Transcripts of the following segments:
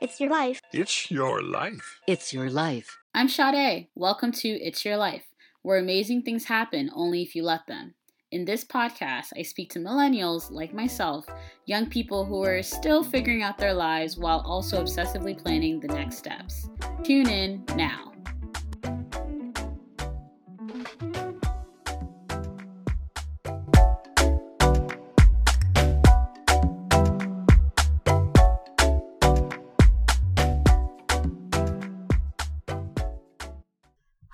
It's your life. It's your life. It's your life. I'm Sade. Welcome to It's Your Life, where amazing things happen only if you let them. In this podcast, I speak to millennials like myself, young people who are still figuring out their lives while also obsessively planning the next steps. Tune in now.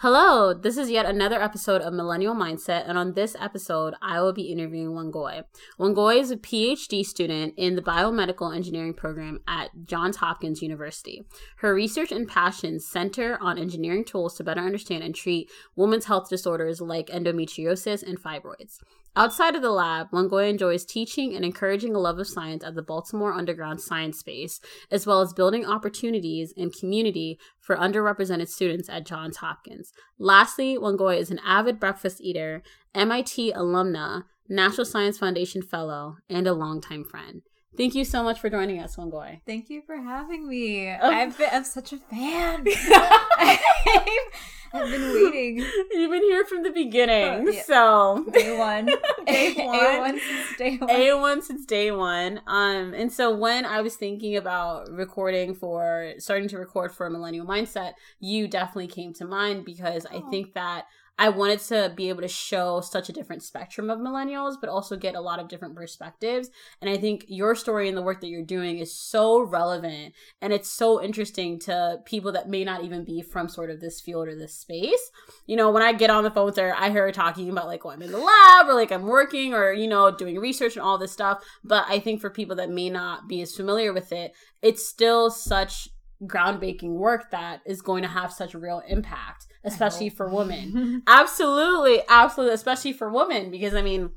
Hello, this is yet another episode of Millennial Mindset, and on this episode, I will be interviewing Wangui. Wangui is a PhD student in the biomedical engineering program at Johns Hopkins University. Her research and passions center on engineering tools to better understand and treat women's health disorders like endometriosis and fibroids. Outside of the lab, Wangui enjoys teaching and encouraging a love of science at the Baltimore Underground Science Space, as well as building opportunities and community for underrepresented students at Johns Hopkins. Lastly, Wangui is an avid breakfast eater, MIT alumna, National Science Foundation fellow, and a longtime friend. Thank you so much for joining us, Wangui. Thank you for having me. Oh. I've been, I'm such a fan. I've been waiting. You've been here from the beginning, Oh, yeah. so Day one. Day one. A1 since day one. A1 since day one. Um, and so when I was thinking about recording for starting to record for a Millennial Mindset, you definitely came to mind because I think that I wanted to be able to show such a different spectrum of millennials, but also get a lot of different perspectives. And I think your story and the work that you're doing is so relevant and it's so interesting to people that may not even be from sort of this field or this space. You know, when I get on the phone with her, I hear her talking about like, well, I'm in the lab or like I'm working or, you know, doing research and all this stuff. But I think for people that may not be as familiar with it, it's still such groundbreaking work that is going to have such real impact, especially for women. absolutely, absolutely, especially for women, because I mean,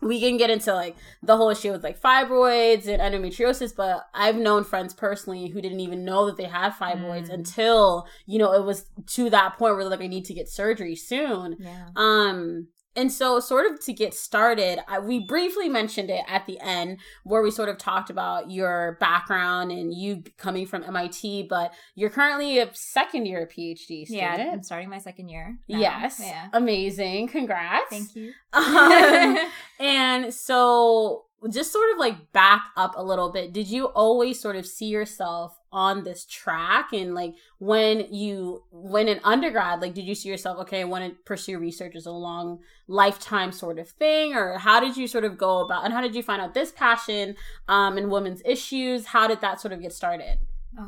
we can get into like the whole issue with like fibroids and endometriosis, but I've known friends personally who didn't even know that they had fibroids Mm. until you know it was to that point where like I need to get surgery soon. yeah. Um, and so, sort of to get started, I, we briefly mentioned it at the end where we sort of talked about your background and you coming from MIT, but you're currently a second year PhD student. Yeah, I'm starting my second year. now. Yes. Yeah. Amazing. Congrats. Thank you. Um, and so, just sort of like back up a little bit, did you always sort of see yourself on this track? And like when you, when in undergrad, like did you see yourself, okay, I want to pursue research as a long lifetime sort of thing? Or how did you sort of go about, and how did you find out this passion um, in women's issues? How did that sort of get started?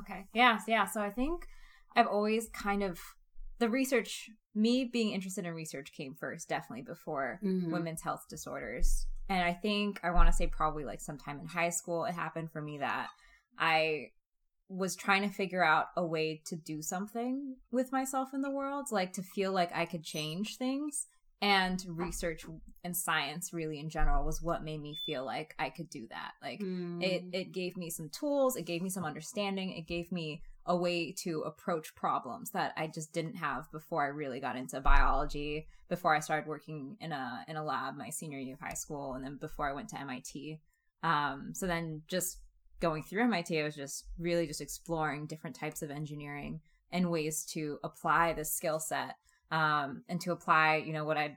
Okay. Yeah. Yeah. So I think I've always kind of the research. Me being interested in research came first, definitely before Mhm. women's health disorders. And I think I want to say probably like sometime in high school, it happened for me that I was trying to figure out a way to do something with myself in the world, like to feel like I could change things. And research and science, really in general, was what made me feel like I could do that. Like Mm. it it gave me some tools it gave me some understanding it gave me a way to approach problems that i just didn't have before i really got into biology before i started working in a in a lab my senior year of high school and then before i went to mit um so then just going through mit i was just really just exploring different types of engineering and ways to apply this skill set um and to apply you know what i'd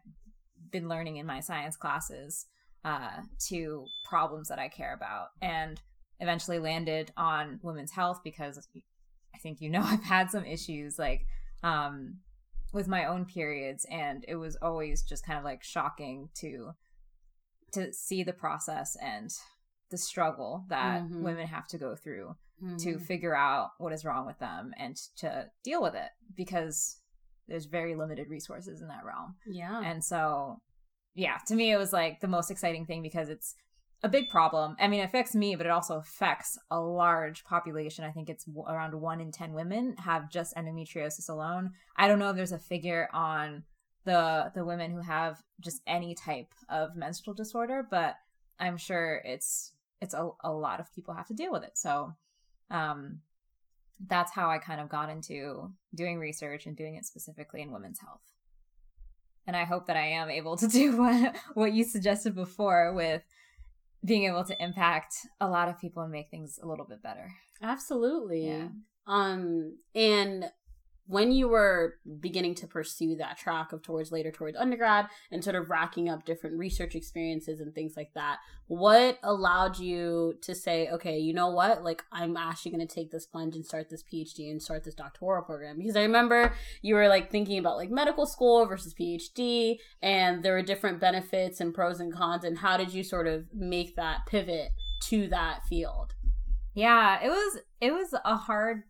been learning in my science classes uh, to problems that I care about, and eventually landed on women's health because I think you know I've had some issues like um, with my own periods, and it was always just kind of like shocking to to see the process and the struggle that Mhm. women have to go through to Mhm. figure out what is wrong with them and to deal with it because there's very limited resources in that realm. yeah. And so, yeah, to me, it was like the most exciting thing because it's a big problem. I mean, it affects me, but it also affects a large population. I think it's around one in 10 women have just endometriosis alone. I don't know if there's a figure on the the women who have just any type of menstrual disorder, but I'm sure it's it's a, a lot of people have to deal with it. So, um, that's how I kind of got into doing research and doing it specifically in women's health. And I hope that I am able to do what, what you suggested before with being able to impact a lot of people and make things a little bit better. Absolutely. Yeah. Um and when you were beginning to pursue that track of towards later towards undergrad and sort of racking up different research experiences and things like that what allowed you to say okay you know what? Like i'm actually going to take this plunge and start this phd and start this doctoral program. Because i remember you were like thinking about like medical school versus phd and there were different benefits and pros and cons and how did you sort of make that pivot to that field? Yeah it was it was a hard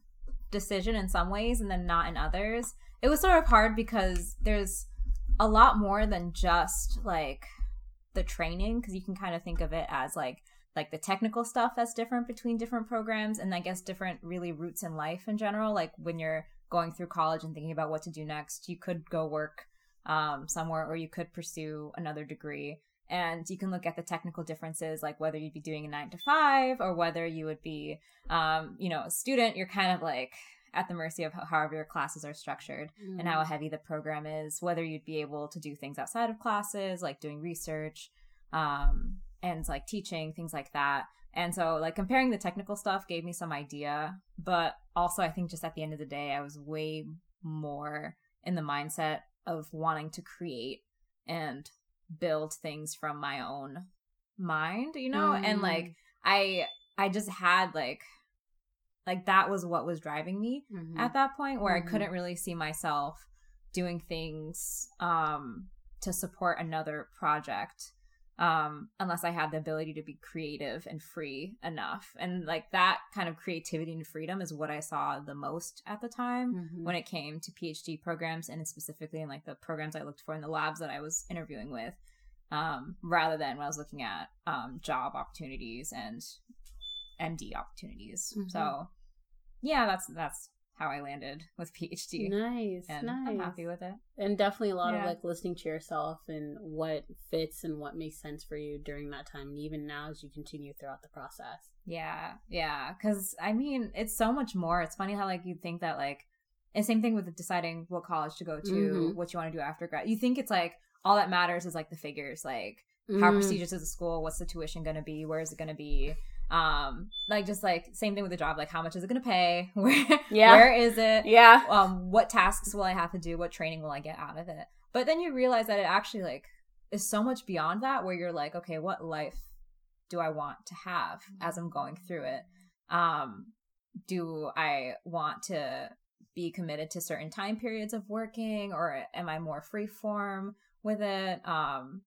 decision in some ways and then not in others. It was sort of hard because there's a lot more than just like the training because you can kind of think of it as like like the technical stuff that's different between different programs and I guess different really routes in life in general. Like when you're going through college and thinking about what to do next, you could go work um, somewhere or you could pursue another degree. And you can look at the technical differences, like whether you'd be doing a nine to five or whether you would be, um, you know, a student. You're kind of like at the mercy of however your classes are structured mm. and how mm. heavy the program is, whether you'd be able to do things outside of classes, like doing research, um, and like teaching, things like that. And so, like, comparing the technical stuff gave me some idea, but also, I think just at the end of the day, I was way more in the mindset of wanting to create and build things from my own mind, you know? Mm. And like I I just had like like that was what was driving me mm-hmm. at that point where mm-hmm. I couldn't really see myself doing things um to support another project um, unless I had the ability to be creative and free enough. And like that kind of creativity and freedom is what I saw the most at the time mm-hmm. when it came to PhD programs and specifically in like the programs I looked for in the labs that I was interviewing with, um, rather than when I was looking at um, job opportunities and MD opportunities. Mm-hmm. So yeah, that's that's how I landed with PhD. Nice, and nice. I'm happy with it. And definitely a lot yeah. of like listening to yourself and what fits and what makes sense for you during that time, and even now as you continue throughout the process. Yeah, yeah. Because I mean, it's so much more. It's funny how like you think that like, and same thing with deciding what college to go to, mm-hmm. what you want to do after grad. You think it's like all that matters is like the figures, like how prestigious is the school, what's the tuition going to be, where is it going to be um like just like same thing with the job like how much is it going to pay? Where yeah. where is it? Yeah. Um what tasks will i have to do? What training will i get out of it? But then you realize that it actually like is so much beyond that where you're like okay what life do i want to have as i'm going through it? Um do i want to be committed to certain time periods of working or am i more free form with it? Um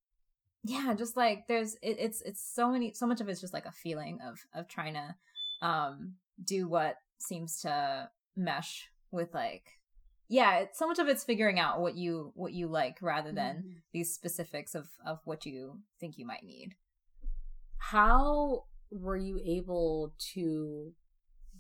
yeah just like there's it, it's it's so many so much of it's just like a feeling of of trying to um do what seems to mesh with like yeah it's, so much of it's figuring out what you what you like rather than mm-hmm. these specifics of of what you think you might need how were you able to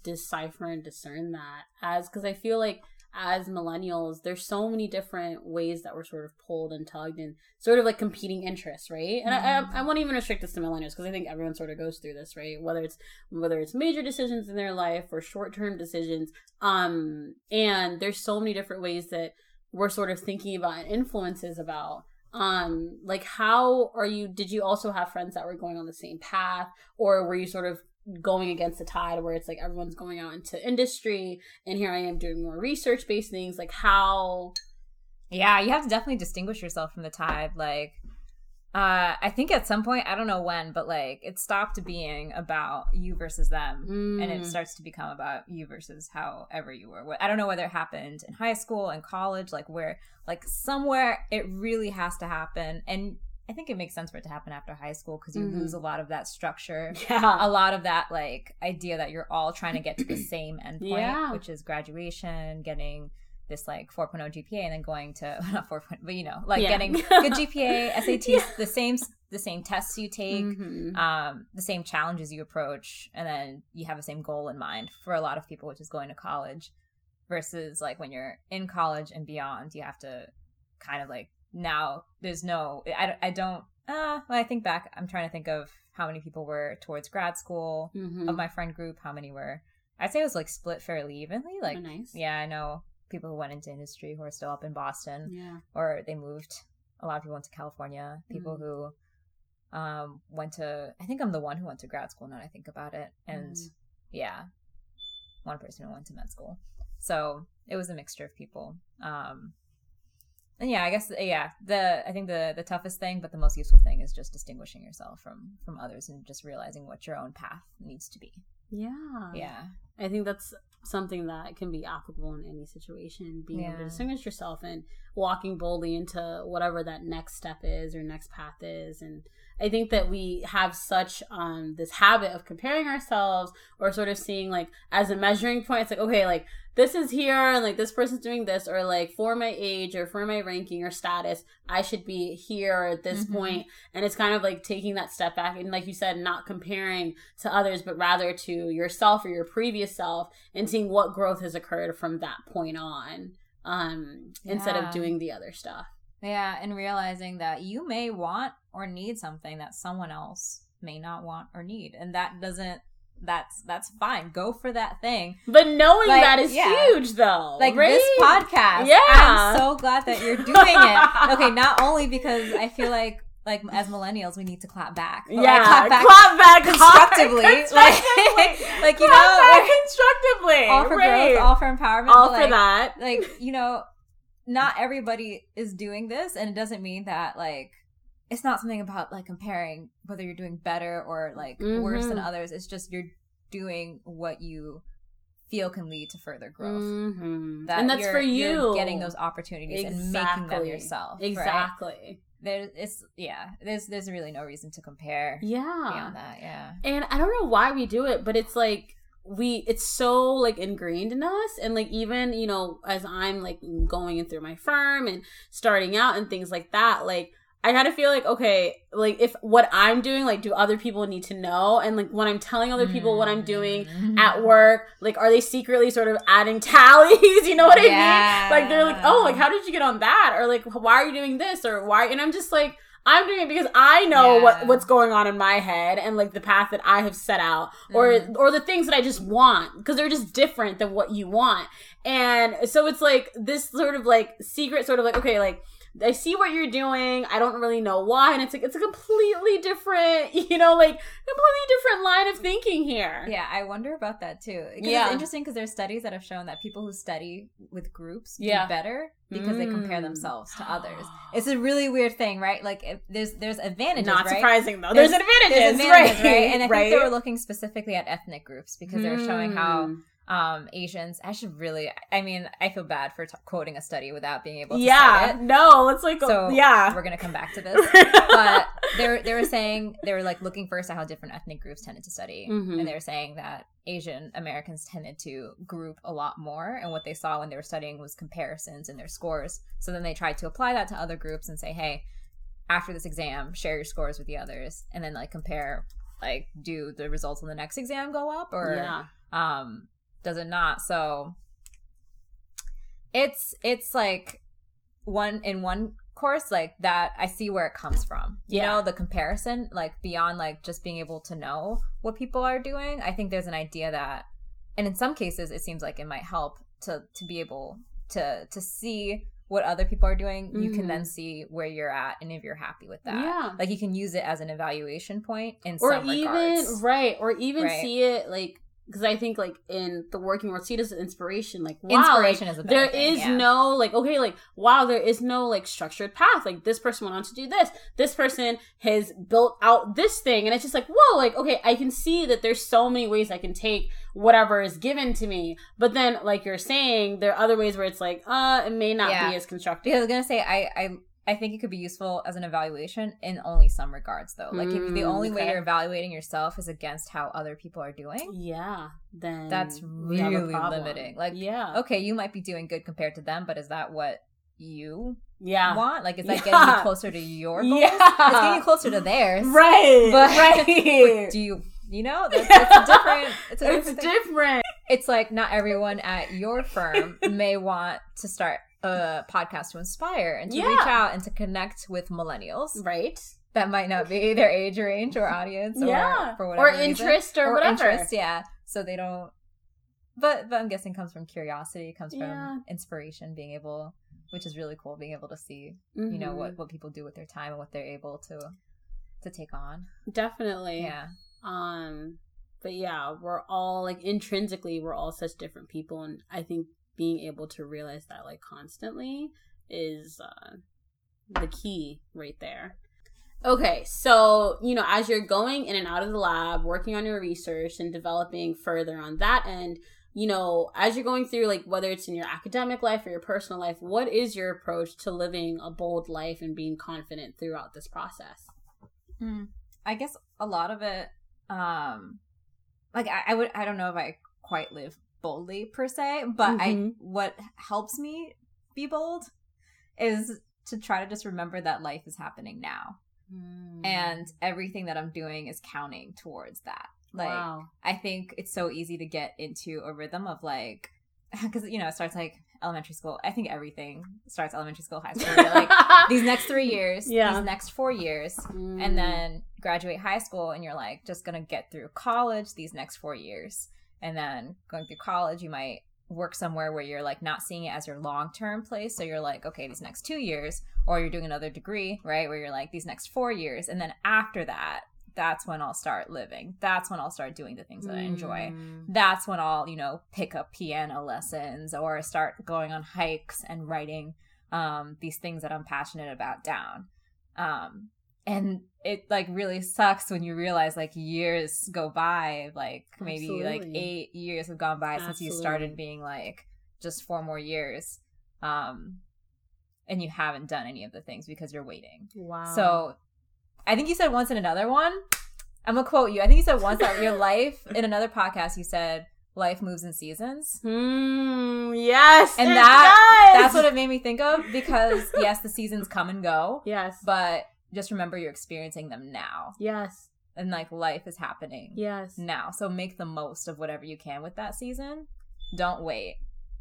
decipher and discern that as because i feel like as millennials, there's so many different ways that we're sort of pulled and tugged and sort of like competing interests, right? And mm-hmm. I, I, I won't even restrict this to millennials because I think everyone sort of goes through this, right? Whether it's whether it's major decisions in their life or short term decisions, um, and there's so many different ways that we're sort of thinking about and influences about um like how are you did you also have friends that were going on the same path or were you sort of going against the tide where it's like everyone's going out into industry and here I am doing more research based things like how yeah you have to definitely distinguish yourself from the tide like uh I think at some point I don't know when but like it stopped being about you versus them mm. and it mm. starts to become about you versus however you were I don't know whether it happened in high school and college like where like somewhere it really has to happen and I think it makes sense for it to happen after high school because you mm-hmm. lose a lot of that structure. Yeah. A lot of that like idea that you're all trying to get to the same endpoint, yeah. which is graduation, getting this like 4.0 GPA and then going to not 4. but you know, like yeah. getting good GPA, SATs, yeah. the same the same tests you take, mm-hmm. um, the same challenges you approach, and then you have the same goal in mind for a lot of people, which is going to college. Versus like when you're in college and beyond, you have to kind of like now there's no I, I don't uh when I think back I'm trying to think of how many people were towards grad school mm-hmm. of my friend group how many were I'd say it was like split fairly evenly like oh, nice. yeah I know people who went into industry who are still up in Boston yeah or they moved a lot of people went to California people mm-hmm. who Um, went to I think I'm the one who went to grad school now I think about it. And Mm. yeah. One person who went to med school. So it was a mixture of people. Um and yeah, I guess uh, yeah, the I think the the toughest thing, but the most useful thing is just distinguishing yourself from from others and just realizing what your own path needs to be. Yeah. Yeah. I think that's something that can be applicable in any situation. Being able to distinguish yourself and walking boldly into whatever that next step is or next path is. And I think that we have such um this habit of comparing ourselves or sort of seeing like as a measuring point. It's like, okay, like this is here and like this person's doing this or like for my age or for my ranking or status, I should be here at this Mhm. point. And it's kind of like taking that step back and like you said, not comparing to others, but rather to yourself or your previous self and seeing what growth has occurred from that point on. Um, instead of doing the other stuff. Yeah, and realizing that you may want or need something that someone else may not want or need. And that doesn't that's that's fine. Go for that thing. But knowing Like, that is yeah. huge though. Like right? this podcast. Yeah. I'm so glad that you're doing it. Okay, not only because I feel like like as millennials we need to clap back. but, like, Yeah, clap back clap back constructively. Constructively. Like, like you Clap know, constructively. all for right. growth, all for empowerment. All for like, that. like you know not everybody is doing this and it doesn't mean that like it's not something about like comparing whether you're doing better or like worse than Mhm. others it's just you're doing what you feel can lead to further growth Mhm. that and that's for you. getting those opportunities and making them Exactly. yourself right? There it's yeah there's there's really no reason to compare Yeah. beyond that yeah And I don't know why we do it, but it's like we it's so like ingrained in us and like even, you know, as I'm like going in through my firm and starting out and things like that, like I kind of feel like okay, like if what I'm doing, like do other people need to know and like when I'm telling other people what I'm doing at work, like are they secretly sort of adding tallies, you know what I Yeah. mean? Like they're like, "Oh, like how did you get on that?" or like why are you doing this or why and I'm just like I'm doing it because I know what what's going on in my head and like the path that I have set out or Mhm. or the things that I just want because they're just different than what you want. And so it's like this sort of like secret sort of like okay, like I see what you're doing. I don't really know why, and it's like it's a completely different, you know, like completely different line of thinking here. Yeah, I wonder about that too. Yeah. It's interesting because there's studies that have shown that people who study with groups Yeah. do better because they compare Mm. themselves to others. It's a really weird thing, right? Like there's there's advantages, Not right? surprising though. There's, There's- advantages, There's advantages, right? right? And I right? think they were looking specifically at ethnic groups because they were showing how Mm. Um Asians. I should really. I mean, I feel bad for t- quoting a study without being able to Yeah, no, it's like So yeah. We're gonna come back to this. but they were they were saying they were like looking first at how different ethnic groups tended to study, Mhm. and they were saying that Asian Americans tended to group a lot more, and what they saw when they were studying was comparisons in their scores. So then they tried to apply that to other groups and say, hey, after this exam, share your scores with the others, and then like compare, like, do the results on the next exam go up or yeah. um does it not so it's it's like one in one course like that i see where it comes from you Yeah. know the comparison like beyond like just being able to know what people are doing i think there's an idea that and in some cases it seems like it might help to to be able to to see what other people are doing you can then mm-hmm. see where you're at and if you're happy with that Yeah. like you can use it as an evaluation point in or some even regards right or even Right. see it like because i think like in the working world see it as inspiration like wow like, inspiration is a there thing, is yeah. no like okay like wow there is no like structured path like this person went on to do this this person has built out this thing and it's just like whoa like okay i can see that there's so many ways i can take whatever is given to me but then like you're saying there are other ways where it's like uh it may not Yeah. be as constructive Because I was gonna say I I I think it could be useful as an evaluation in only some regards though. Like if the Mm, only way you're evaluating yourself is against how other people are doing, yeah then That's we have a really limiting. Like, yeah okay, you might be doing good compared to them, but is that what you yeah want? Like is that getting you closer to your goals? Yeah. It's getting you closer to theirs. right But- right Do you you know, that's, it's a different it's a different it's different it's like not everyone at your firm may want to start a podcast to inspire and to Yeah. reach out and to connect with millennials right that might not be their age range or audience or yeah for or whatever reason. interest or, whatever interest yeah so they don't but but i'm guessing comes from curiosity comes from Yeah. inspiration being able which is really cool being able to see you know what what people do with their time and what they're able to to take on. Definitely. Yeah. Um but yeah, we're all like intrinsically we're all such different people and I think being able to realize that like constantly is uh the key right there. Okay, so you know, as you're going in and out of the lab, working on your research and developing further on that end, you know, as you're going through like whether it's in your academic life or your personal life, what is your approach to living a bold life and being confident throughout this process? Hmm. I guess a lot of it, um, like I, I would, I don't know if I quite live boldly per se, but I Mhm. what helps me be bold is to try to just remember that life is happening now and everything that I'm doing is counting towards that. Like wow. I think it's so easy to get into a rhythm of like because you know it starts like elementary school. I think everything starts elementary school, high school. Like these next three years, Yeah. these next four years, Mm. and then graduate high school, and you're like just gonna get through college these next four years, and then going through college, you might work somewhere where you're like not seeing it as your long term place. So you're like, okay, these next two years, or you're doing another degree, right? Where you're like these next four years, and then after that, that's when I'll start living. That's when I'll start doing the things that I enjoy Mm. that's when I'll, you know, pick up piano lessons or start going on hikes and writing um, these things that I'm passionate about down. Um, and it like really sucks when you realize like years go by, like maybe like eight years have gone by since you started being like just four more years. Um, and you haven't done any of the things because you're waiting. Wow. So I think you said once in another one. I'm gonna quote you. I think you said once that your life in another podcast you said life moves in seasons. Hmm. Yes. And that- does! That's what it made me think of because yes, the seasons come and go, Yes. but just remember you're experiencing them now. yes. And like life is happening Yes. now. So make the most of whatever you can with that season. Don't wait.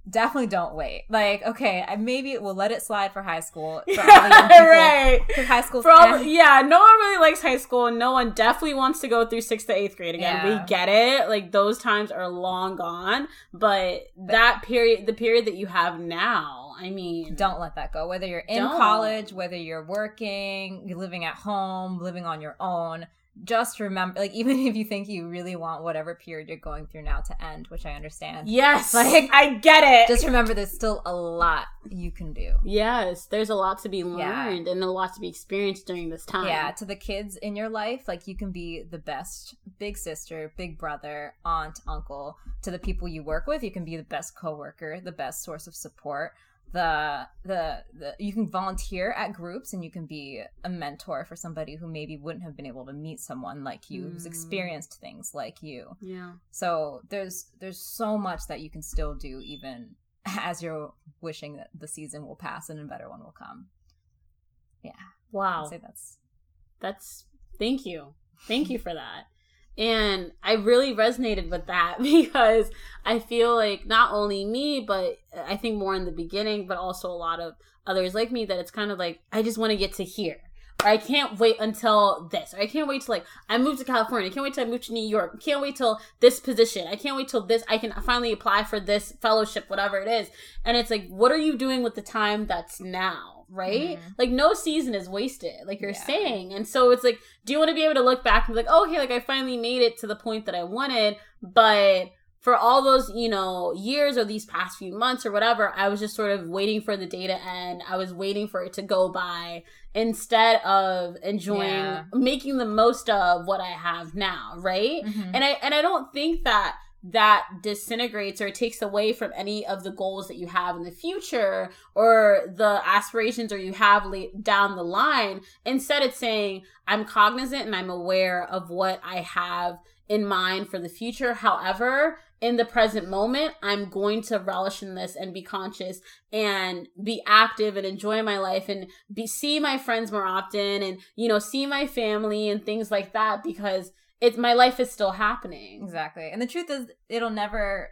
Definitely don't wait. Like, okay, maybe we'll let it slide for high school. For all the right. Because high school's For all, yeah, no one really likes high school, and no one definitely wants to go through sixth to eighth grade again. Yeah. We get it; like those times are long gone. But that period, the period that you have now, I mean, don't let that go whether you're in Don't. college whether you're working you're living at home living on your own just remember like even if you think you really want whatever period you're going through now to end which i understand Yes, Like, I get it. just remember there's still a lot you can do yes, there's a lot to be learned Yeah. and a lot to be experienced during this time. yeah to the kids in your life like you can be the best big sister big brother aunt uncle to the people you work with you can be the best coworker the best source of support the the, the you can volunteer at groups and you can be a mentor for somebody who maybe wouldn't have been able to meet someone like you who's Mm. experienced things like you yeah. so there's there's so much that you can still do even as you're wishing that the season will pass and a better one will come Yeah. Wow. i'd say that's That's thank you. Thank you for that. And I really resonated with that because I feel like not only me, but I think more in the beginning, but also a lot of others like me that it's kind of like I just want to get to here. Or I can't wait until this. Or I can't wait till like I move to California. I can't wait till I move to New York. I can't wait till this position. I can't wait till this I can finally apply for this fellowship, whatever it is. And it's like, what are you doing with the time that's now? Right? Mhm. Like no season is wasted, like you're Yeah. saying. And so it's like, do you want to be able to look back and be like, oh, okay, like I finally made it to the point that I wanted, but for all those, you know, years or these past few months or whatever, I was just sort of waiting for the day to end. I was waiting for it to go by instead of enjoying Yeah. making the most of what I have now, right? Mhm. and i and i don't think that that disintegrates or takes away from any of the goals that you have in the future or the aspirations or you have down the line. Instead it's saying i'm cognizant and i'm aware of what i have in mind for the future. However in the present moment i'm going to relish in this and be conscious and be active and enjoy my life and be see my friends more often and you know see my family and things like that because it's my life is still happening. Exactly. And the truth is, it'll never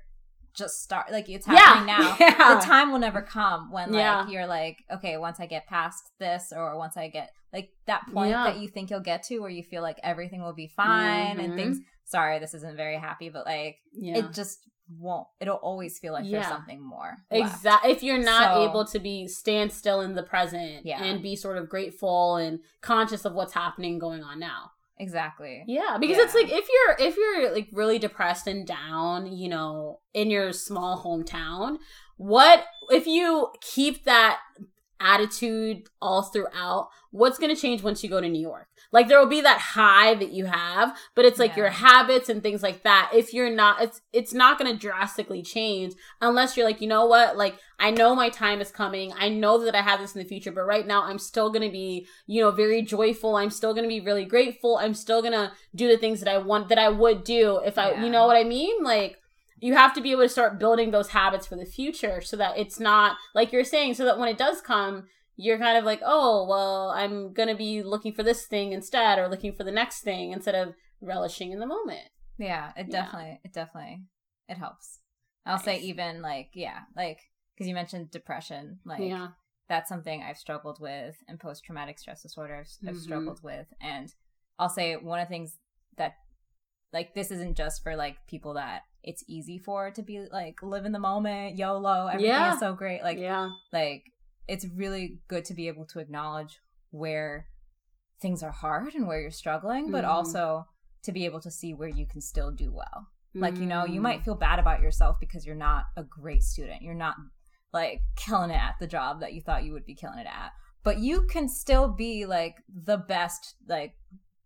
just start. Like, it's Yeah, happening now. yeah. The time will never come when, like, Yeah. you're like, okay, once I get past this, or once I get, like, that point Yeah. that you think you'll get to where you feel like everything will be fine Mhm. and things. Sorry, this isn't very happy, but, like, Yeah. it just won't it'll always feel like Yeah. there's something more. Exactly. If you're not So- able to be stand still in the present Yeah. and be sort of grateful and conscious of what's happening going on now. Exactly Yeah, because Yeah. it's like if you're if you're like really depressed and down, you know, in your small hometown, what if you keep that attitude all throughout? What's going to change once you go to New York? Like there will be that high that you have, but it's like your habits and things like that. If you're not it's it's not going to drastically change unless you're like, you know what? Like I know my time is coming. I know that I have this in the future, but right now I'm still going to be, you know, very joyful. I'm still going to be really grateful. I'm still going to do the things that I want that I would do if I, Yeah. you know what I mean? Like you have to be able to start building those habits for the future so that it's not like you're saying so that when it does come you're kind of like oh well i'm gonna be looking for this thing instead or looking for the next thing instead of relishing in the moment yeah it Yeah. definitely it definitely it helps i'll say even like yeah like because you mentioned depression like yeah that's something I've struggled with and post traumatic stress disorder I've, I've Mhm. struggled with and I'll say one of the things that like this isn't just for like people that it's easy for to be like live in the moment YOLO everything Yeah. is so great like yeah like it's really good to be able to acknowledge where things are hard and where you're struggling but Mhm. also to be able to see where you can still do well like you know you Mm. might feel bad about yourself because you're not a great student you're not like killing it at the job that you thought you would be killing it at but you can still be like the best like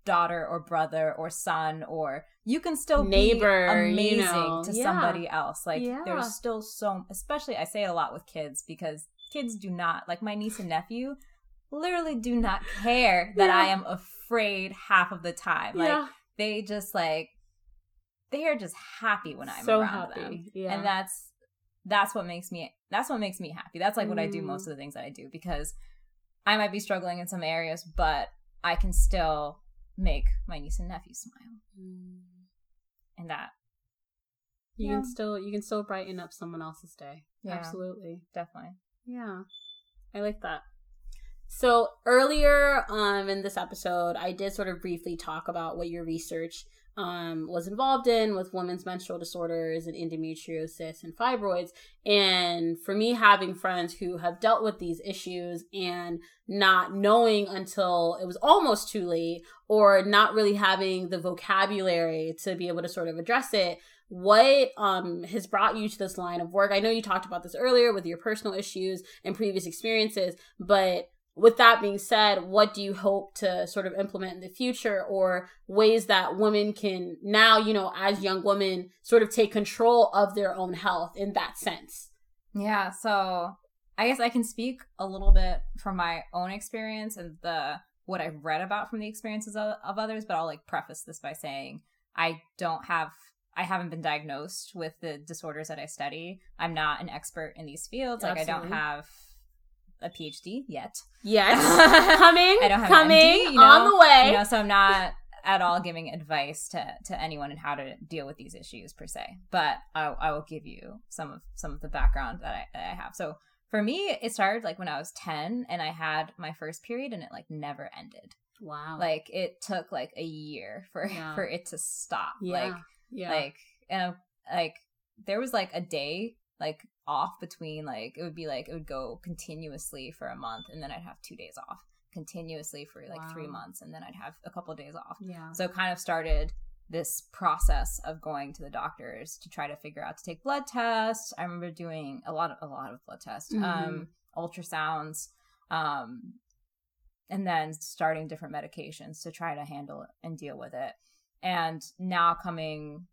daughter or brother or son or you can still Neighbor, be you amazing know. to Yeah. somebody else like Yeah. there's still so especially i say it a lot with kids because kids do not like my niece and nephew literally do not care that i am afraid half of the time like yeah they just like they are just happy when I'm so around happy them. yeah And that's that's what makes me that's what makes me happy. That's like what I do Mm. most of the things that I do because I might be struggling in some areas, but I can still make my niece and nephew smile. Mm. And that you Yeah. can still you can still brighten up someone else's day Yeah. absolutely definitely. Yeah. I like that. So earlier um in this episode, I did sort of briefly talk about what your research um was involved in with women's menstrual disorders and endometriosis and fibroids. And for me having friends who have dealt with these issues and not knowing until it was almost too late or not really having the vocabulary to be able to sort of address it, what um has brought you to this line of work? I know you talked about this earlier with your personal issues and previous experiences, but with that being said, what do you hope to sort of implement in the future or ways that women can now, you know, as young women sort of take control of their own health in that sense? Yeah, so I guess I can speak a little bit from my own experience and the what I've read about from the experiences of, of others, but I'll like preface this by saying I don't have I haven't been diagnosed with the disorders that I study. I'm not an expert in these fields. Like I don't have a PhD yet. Yes. coming. I don't have coming MD, you on the way. You know, so I'm not at all giving advice to to anyone in how to deal with these issues per se. But I, I will give you some of some of the background that I, that I have. So for me, it started like when I was 10 and I had my first period and it like never ended. wow. Like it took like a year for Yeah. for it to stop. yeah. Like yeah. like and like there was like a day like off between like it would be like it would go continuously for a month and then I'd have two days off continuously for like three months and then I'd have a couple of days off. yeah. So it kind of started this process of going to the doctors to try to figure out to take blood tests. I remember doing a lot of a lot of blood tests, Mhm. um, ultrasounds, um, and then starting different medications to try to handle and deal with it. And now coming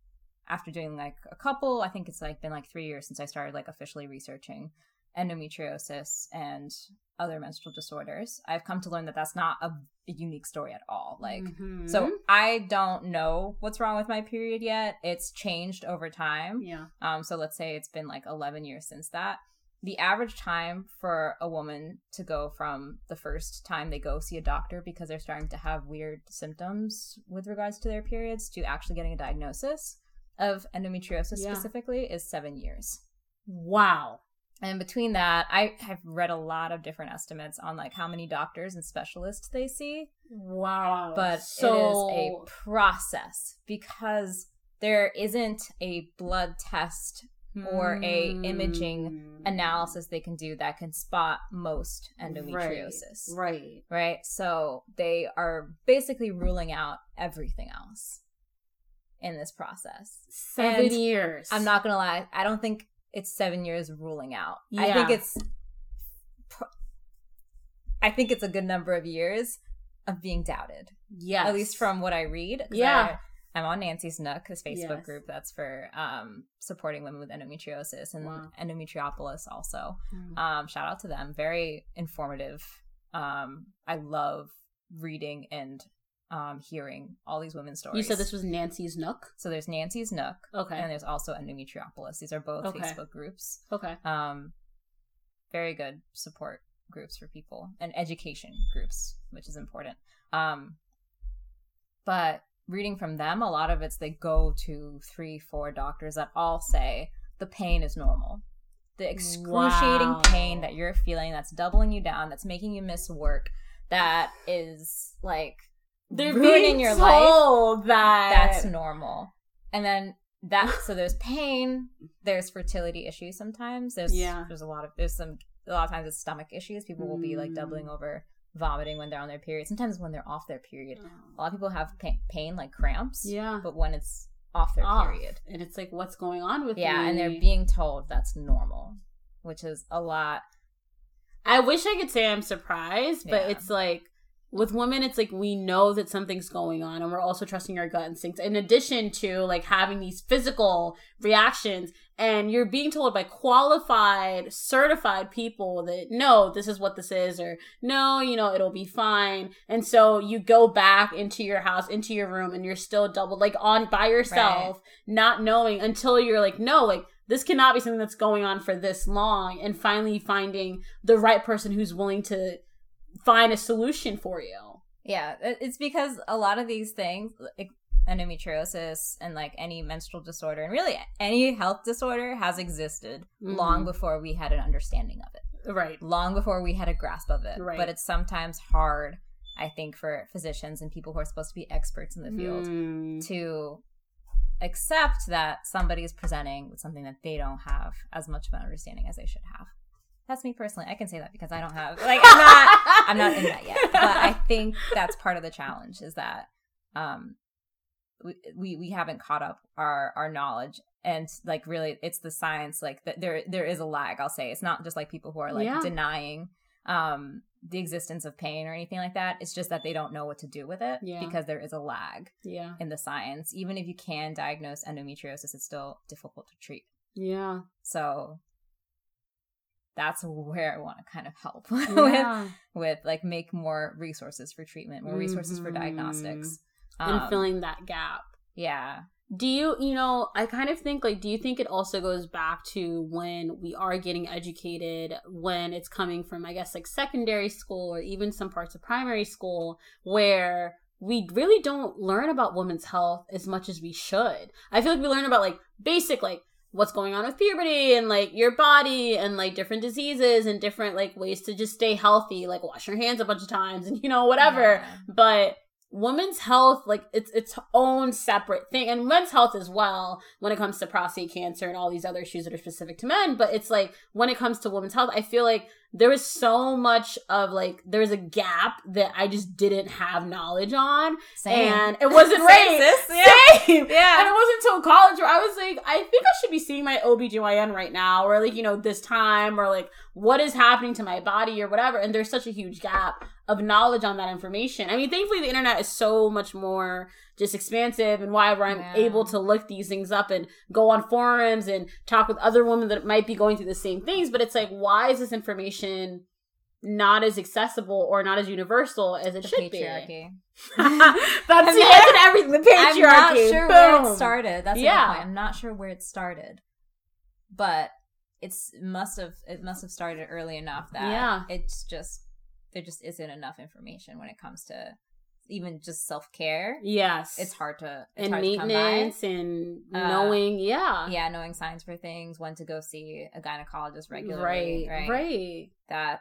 after doing like a couple, I think it's like been like three years since I started like officially researching endometriosis and other menstrual disorders. I've come to learn that that's not a, unique story at all. Like Mhm. so I don't know what's wrong with my period yet. It's changed over time. yeah. Um, so let's say it's been like 11 years since that. The average time for a woman to go from the first time they go see a doctor because they're starting to have weird symptoms with regards to their periods to actually getting a diagnosis of endometriosis Yeah. specifically is seven years. Wow. And between that, I have read a lot of different estimates on like how many doctors and specialists they see Wow. but so it is a process because there isn't a blood test or a imaging Hmm. analysis they can do that can spot most endometriosis. Right. Right. So they are basically ruling out everything else in this process. Seven And years. I'm not going to lie. I don't think it's seven years ruling out. Yeah. I think it's, I think it's a good number of years of being doubted. Yeah. At least from what I read. Yeah. I, am on Nancy's Nook, this Facebook Yes. group that's for um, supporting women with endometriosis and Wow. endometriopolis also. Mm. Um, shout out to them. Very informative. Um, I love reading and um, hearing all these women's stories. You said this was Nancy's Nook. So there's Nancy's Nook, Okay. and there's also Endometriopolis. These are both Okay. Facebook groups. okay. Um, very good support groups for people and education groups, which is important. Um, but reading from them, a lot of it's they go to three, four doctors that all say the pain is normal. The excruciating Wow. pain that you're feeling that's doubling you down, that's making you miss work, that is like They're ruining your life that that's normal. And then that so there's pain, there's fertility issues sometimes. There's Yeah. there's a lot of there's some a lot of times it's stomach issues. People will be like Mm. doubling over vomiting when they're on their period. Sometimes when they're off their period. Oh. A lot of people have pain, pain like cramps, Yeah. but when it's off their Off. period. And it's like, what's going on with Yeah, and they're being told that's normal, which is a lot. I wish I could say I'm surprised, but Yeah. it's like with women, it's like we know that something's going on, and we're also trusting our gut instincts. In addition to like having these physical reactions, and you're being told by qualified, certified people that no, this is what this is, or no, you know, it'll be fine. And so you go back into your house, into your room, and you're still doubled, like on by yourself, not knowing until you're like, no, like this cannot be something that's going on for this long and finally finding the right person who's willing to find a solution for you Yeah, it's because a lot of these things, like endometriosis and like any menstrual disorder, and really any health disorder, has existed long Mhm. before we had an understanding of it, right long before we had a grasp of it. Right. But it's sometimes hard, I think, for physicians and people who are supposed to be experts in the field Mm. to accept that somebody is presenting with something that they don't have as much of an understanding as they should have. That's me personally. I can say that because I don't have like I'm not I'm not in that yet. But I think that's part of the challenge is that um we we, we haven't caught up our our knowledge and like really it's the science like that there there is a lag I'll say it's not just like people who are like Yeah. denying um the existence of pain or anything like that it's just that they don't know what to do with it Yeah. because there is a lag yeah in the science even if you can diagnose endometriosis it's still difficult to treat yeah so that's where I want to kind of help with yeah with like make more resources for treatment, more resources for Mhm. diagnostics. and Um, filling that gap yeah. do you you know i kind of think like do you think it also goes back to when we are getting educated when it's coming from i guess like secondary school or even some parts of primary school where we really don't learn about women's health as much as we should i feel like we learn about like basic like what's going on with puberty and like your body and like different diseases and different like ways to just stay healthy like wash your hands a bunch of times and you know whatever Yeah. but women's health like it's its own separate thing and men's health as well when it comes to prostate cancer and all these other issues that are specific to men but it's like when it comes to women's health i feel like there was so much of like there was a gap that i just didn't have knowledge on Same. and it wasn't Same, right. Yeah. Same. Yeah. And it wasn't until college where I was like, I think I should be seeing my OBGYN right now, or like, you know, this time, or like, what is happening to my body, or whatever. And there's such a huge gap of knowledge on that information. I mean, thankfully, the internet is so much more just expansive, and why I'm Yeah. able to look these things up and go on forums and talk with other women that might be going through the same things. But it's like, why is this information not as accessible or not as universal as it The should patriarchy. be? That's the answer to everything. The patriarchy. I'm not sure where it started. That's Yeah. I'm not sure where it started, but it's must have it must have started early enough that Yeah. it's just there just isn't enough information when it comes to even just self care. Yes. It's hard to it's and hard to maintenance and Uh, knowing, yeah. yeah, knowing signs for things, when to go see a gynecologist regularly, right. right? That,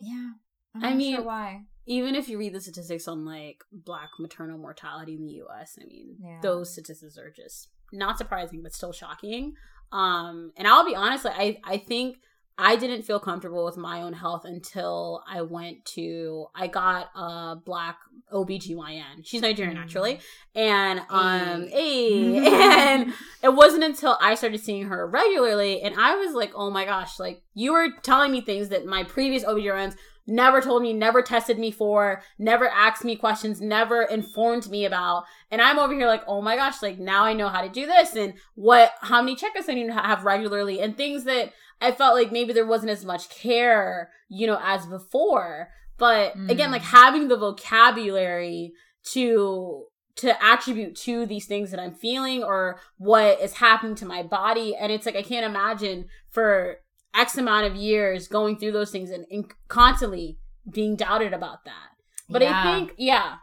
yeah, I'm I mean, sure why. even if you read the statistics on like black maternal mortality in the US, I mean, Yeah. those statistics are just not surprising but still shocking. Um and I'll be honest, like I I think I didn't feel comfortable with my own health until I went to I got a black OBGYN. She's Nigerian Mm. actually. And um Hey. and it wasn't until I started seeing her regularly and I was like, "Oh my gosh, like you were telling me things that my previous OBGYNs never told me, never tested me for, never asked me questions, never informed me about. And I'm over here like, oh my gosh, like now I know how to do this and what, how many checkups I need to have regularly and things that I felt like maybe there wasn't as much care, you know, as before. But again, Mm. like having the vocabulary to to attribute to these things that I'm feeling or what is happening to my body. And it's like I can't imagine for X amount of years going through those things and, and constantly being doubted about that. But Yeah. I think, yeah,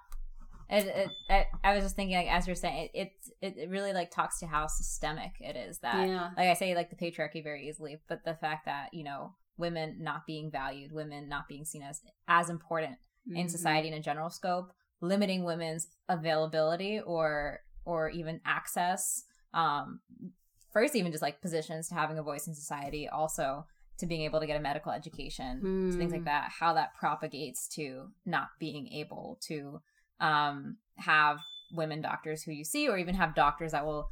It, it, I, I was just thinking, like as you're saying, it, it it really like talks to how systemic it is that, yeah, like I say, like the patriarchy very easily, but the fact that you know women not being valued, women not being seen as as important in Mhm. society in a general scope, limiting women's availability or or even access. Um, first, even just like positions to having a voice in society, also to being able to get a medical education, to things like Mm. that. How that propagates to not being able to um, have women doctors who you see, or even have doctors that will.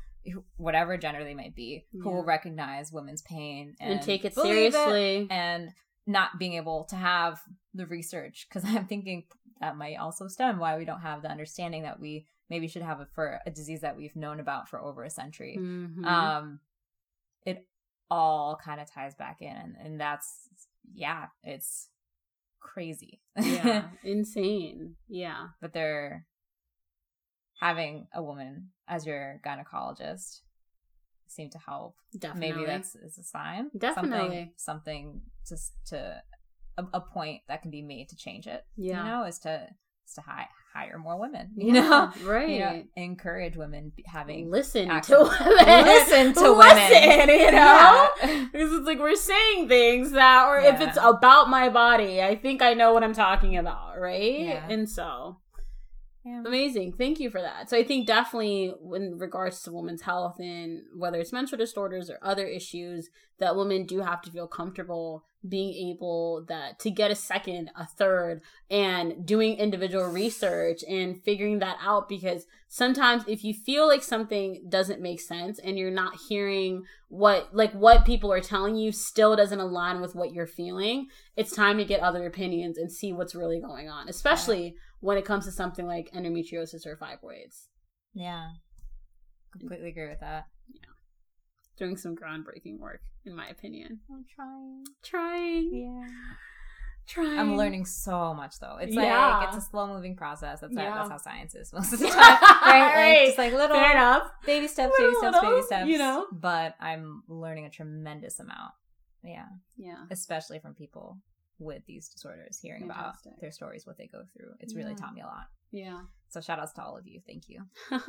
Whatever gender they might be, who will recognize women's pain and, and, take it seriously. and not being able to have the research because i'm thinking that might also stem why we don't have the understanding that we maybe should have it for a disease that we've known about for over a century Mhm. um it all kind of ties back in and, and that's yeah it's crazy yeah, insane. Yeah, but they're having a woman as your gynecologist seem to help definitely. maybe that's is a sign Definitely. something something to to a, a point that can be made to change it Yeah. you know is to is to hi- hire more women you yeah, know right. you know encourage women having listen access- to women. listen to women Listen, you know. Yeah. Because it's like we're saying things that, or if it's about my body, I think I know what I'm talking about, right? Yeah. And so, Yeah. amazing. Thank you for that. So, I think definitely in regards to women's health and whether it's menstrual disorders or other issues, that women do have to feel comfortable being able that to get a second, a third, and doing individual research and figuring that out because sometimes if you feel like something doesn't make sense and you're not hearing what like what people are telling you still doesn't align with what you're feeling it's time to get other opinions and see what's really going on especially when it comes to something like endometriosis or fibroids yeah completely agree with that Yeah. doing some groundbreaking work in my opinion i'm trying trying yeah trying i'm learning so much though it's Yeah. like it's a slow moving process that's Yeah. that's how science is most of the time right like just like little fair enough baby steps, Little, baby steps, baby steps. you know? But I'm learning a tremendous amount. Yeah. yeah Especially from people with these disorders, hearing Fantastic. about their stories, what they go through. It's really taught me a lot. yeah So shout outs to all of you. Thank you.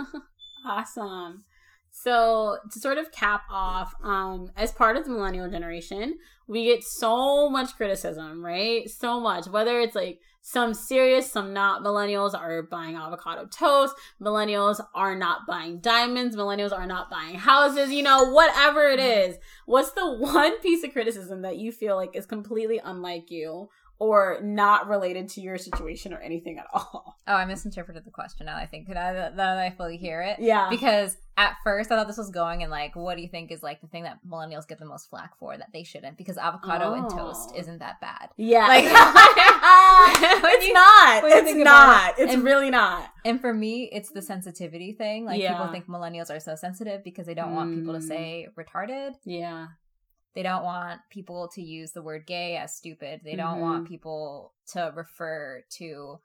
awesome. So to sort of cap off, um, as part of the millennial generation, we get so much criticism, right? So much, whether it's like some serious, some not. Millennials are buying avocado toast. Millennials are not buying diamonds. Millennials are not buying houses. You know, whatever it is. What's the one piece of criticism that you feel like is completely unlike you or not related to your situation or anything at all? Oh, I misinterpreted the question now. I think now that, that I fully hear it. Yeah. Because at first I thought this was going and like, what do you think is like the thing that millennials get the most flack for that they shouldn't? Because avocado and toast Oh. isn't that bad. Yeah. Like- it's you- not. It's not. it. It's And- really not. And for me, it's the sensitivity thing. Like Yeah. people think millennials are so sensitive because they don't want people to Mm. say retarded. Yeah. They don't want people to use the word gay as stupid. They don't Mhm. want people to refer to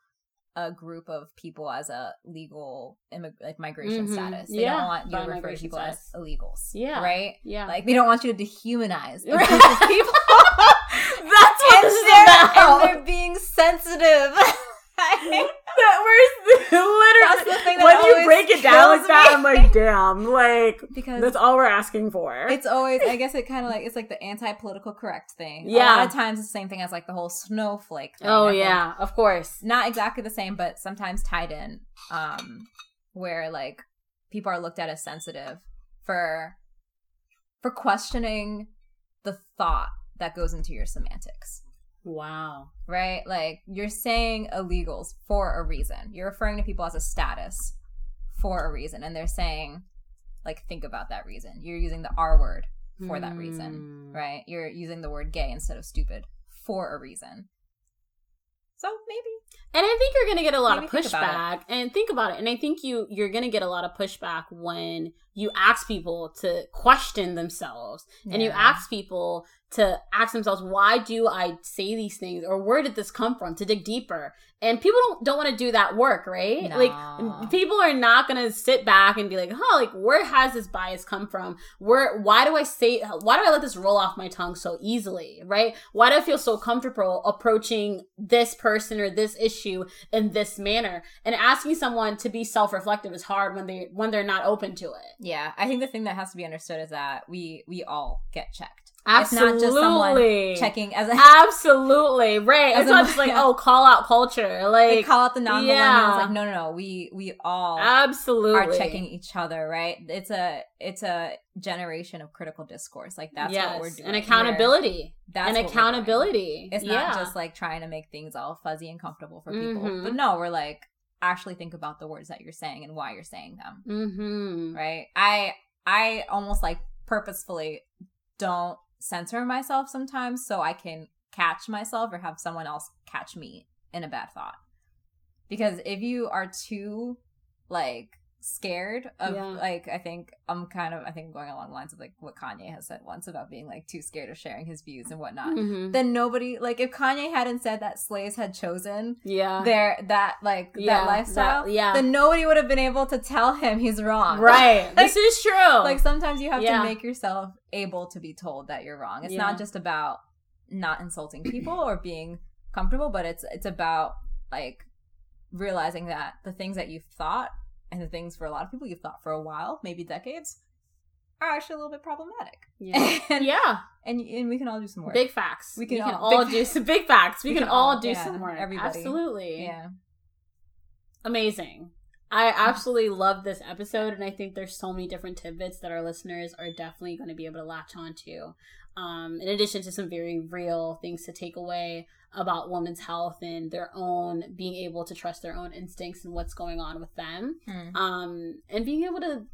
a group of people as a legal immig- like migration Mhm. status. They Yeah, don't want you by to refer to people status. as illegals. Yeah. Right? Yeah. Like they don't want you to dehumanize a Right. group of people. That's what and, this is they're, about. and they're being sensitive. that we're literally That's the thing that when you break it down like that, me. I'm like, damn, like because that's all we're asking for. it's always i guess it kind of like it's like the anti-political correct thing Yeah, a lot of times it's the same thing as like the whole snowflake thing oh I think. yeah, of course. not exactly the same but sometimes tied in um where like people are looked at as sensitive for for questioning the thought that goes into your semantics Wow. right like you're saying illegals for a reason you're referring to people as a status for a reason and they're saying like think about that reason you're using the r word for that reason Hmm. right you're using the word gay instead of stupid for a reason so maybe And I think you're gonna get a lot Maybe of think pushback. And think about it. And I think you you're gonna get a lot of pushback when you ask people to question themselves and you ask people to ask themselves why do i say these things or where did this come from to dig deeper? And people don't don't want to do that work right? No. like people are not gonna sit back and be like huh like where has this bias come from? Where why do i say why do i let this roll off my tongue so easily? Right? Why do i feel so comfortable approaching this person or this issue in this manner? And asking someone to be self-reflective is hard when they when they're not open to it Yeah, I think the thing that has to be understood is that we we all get checked. absolutely It's not just someone checking as a Absolutely right. As It's not just like oh, call out culture. they Like call out the non millennials. yeah. Like no, no, no. We we all absolutely are checking each other, right? It's a it's a generation of critical discourse. Like that's yes. what we're doing. and We're- accountability That's and what we're doing. accountability. It's yeah. not just like trying to make things all fuzzy and comfortable for people. Mhm. But no, we're like actually think about the words that you're saying and why you're saying them. mm-hmm. right i i almost like purposefully don't censor myself sometimes so i can catch myself or have someone else catch me in a bad thought because if you are too like scared of Yeah. like i think i'm kind of i think going along lines of like what kanye has said once about being like too scared of sharing his views and whatnot Mhm. then nobody like if kanye hadn't said that slaves had chosen Yeah. their that like Yeah, that lifestyle that- yeah. then nobody would have been able to tell him he's wrong Right. Like- this is true. like sometimes you have Yeah. to make yourself able to be told that you're wrong it's not just about not insulting people or being comfortable but it's it's about like realizing that the things that you've thought and the things for a lot of people you've thought for a while maybe decades are actually a little bit problematic yeah. and, yeah. and and we can all do some work Big facts. We We can can, all- all do some big facts. We, We can, can all all- do yeah, some work. everybody. Absolutely. yeah amazing. I absolutely love this episode, and I think there's so many different tidbits that our listeners are definitely going to be able to latch onto. Um, in addition to some very real things to take away about women's health and their own being able to trust their own instincts and what's going on with them, Hmm. um, and being able to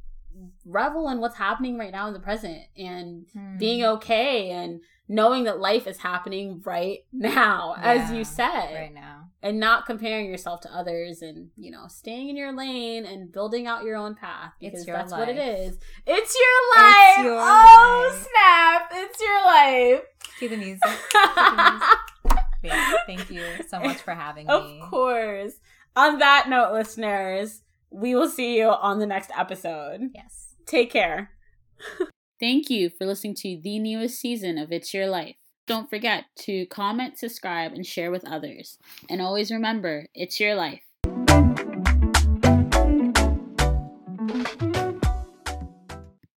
revel in what's happening right now in the present and Hmm. being okay and knowing that life is happening right now, as you said. right now. And not comparing yourself to others and you know staying in your lane and building out your own path because that's what it life. is. It's your life! It's your oh life. snap! It's your life! Cue the music yeah, thank you so much for having of me. Of course. On that note listeners we will see you on the next episode. Yes. Take care. Thank you for listening to the newest season of it's your life. Don't forget to comment subscribe and share with others. And always remember it's your life